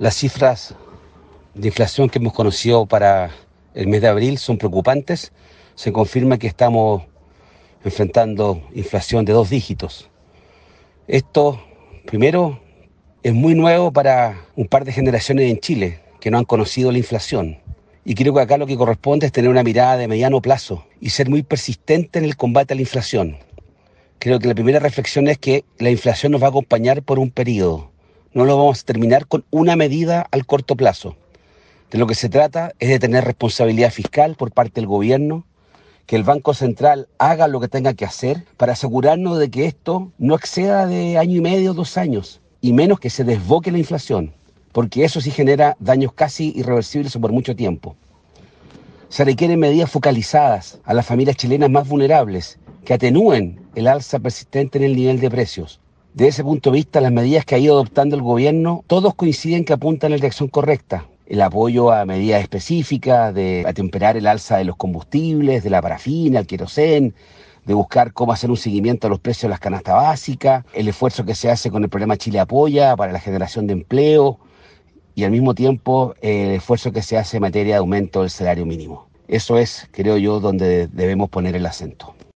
Las cifras de inflación que hemos conocido para el mes de abril son preocupantes. Se confirma que estamos enfrentando inflación de dos dígitos. Esto, primero, es muy nuevo para un par de generaciones en Chile que no han conocido la inflación. Y creo que acá lo que corresponde es tener una mirada de mediano plazo y ser muy persistente en el combate a la inflación. Creo que la primera reflexión es que la inflación nos va a acompañar por un periodo. No lo vamos a terminar con una medida al corto plazo. De lo que se trata es de tener responsabilidad fiscal por parte del gobierno, que el Banco Central haga lo que tenga que hacer para asegurarnos de que esto no exceda de año y medio, dos años, y menos que se desboque la inflación porque eso sí genera daños casi irreversibles por mucho tiempo. Se requieren medidas focalizadas a las familias chilenas más vulnerables que atenúen el alza persistente en el nivel de precios. De ese punto de vista, las medidas que ha ido adoptando el gobierno, todos coinciden que apuntan en la dirección correcta. El apoyo a medidas específicas de atemperar el alza de los combustibles, de la parafina, el querosén, de buscar cómo hacer un seguimiento a los precios de las canastas básicas, el esfuerzo que se hace con el programa Chile Apoya para la generación de empleo, y al mismo tiempo el esfuerzo que se hace en materia de aumento del salario mínimo. Eso es, creo yo, donde debemos poner el acento.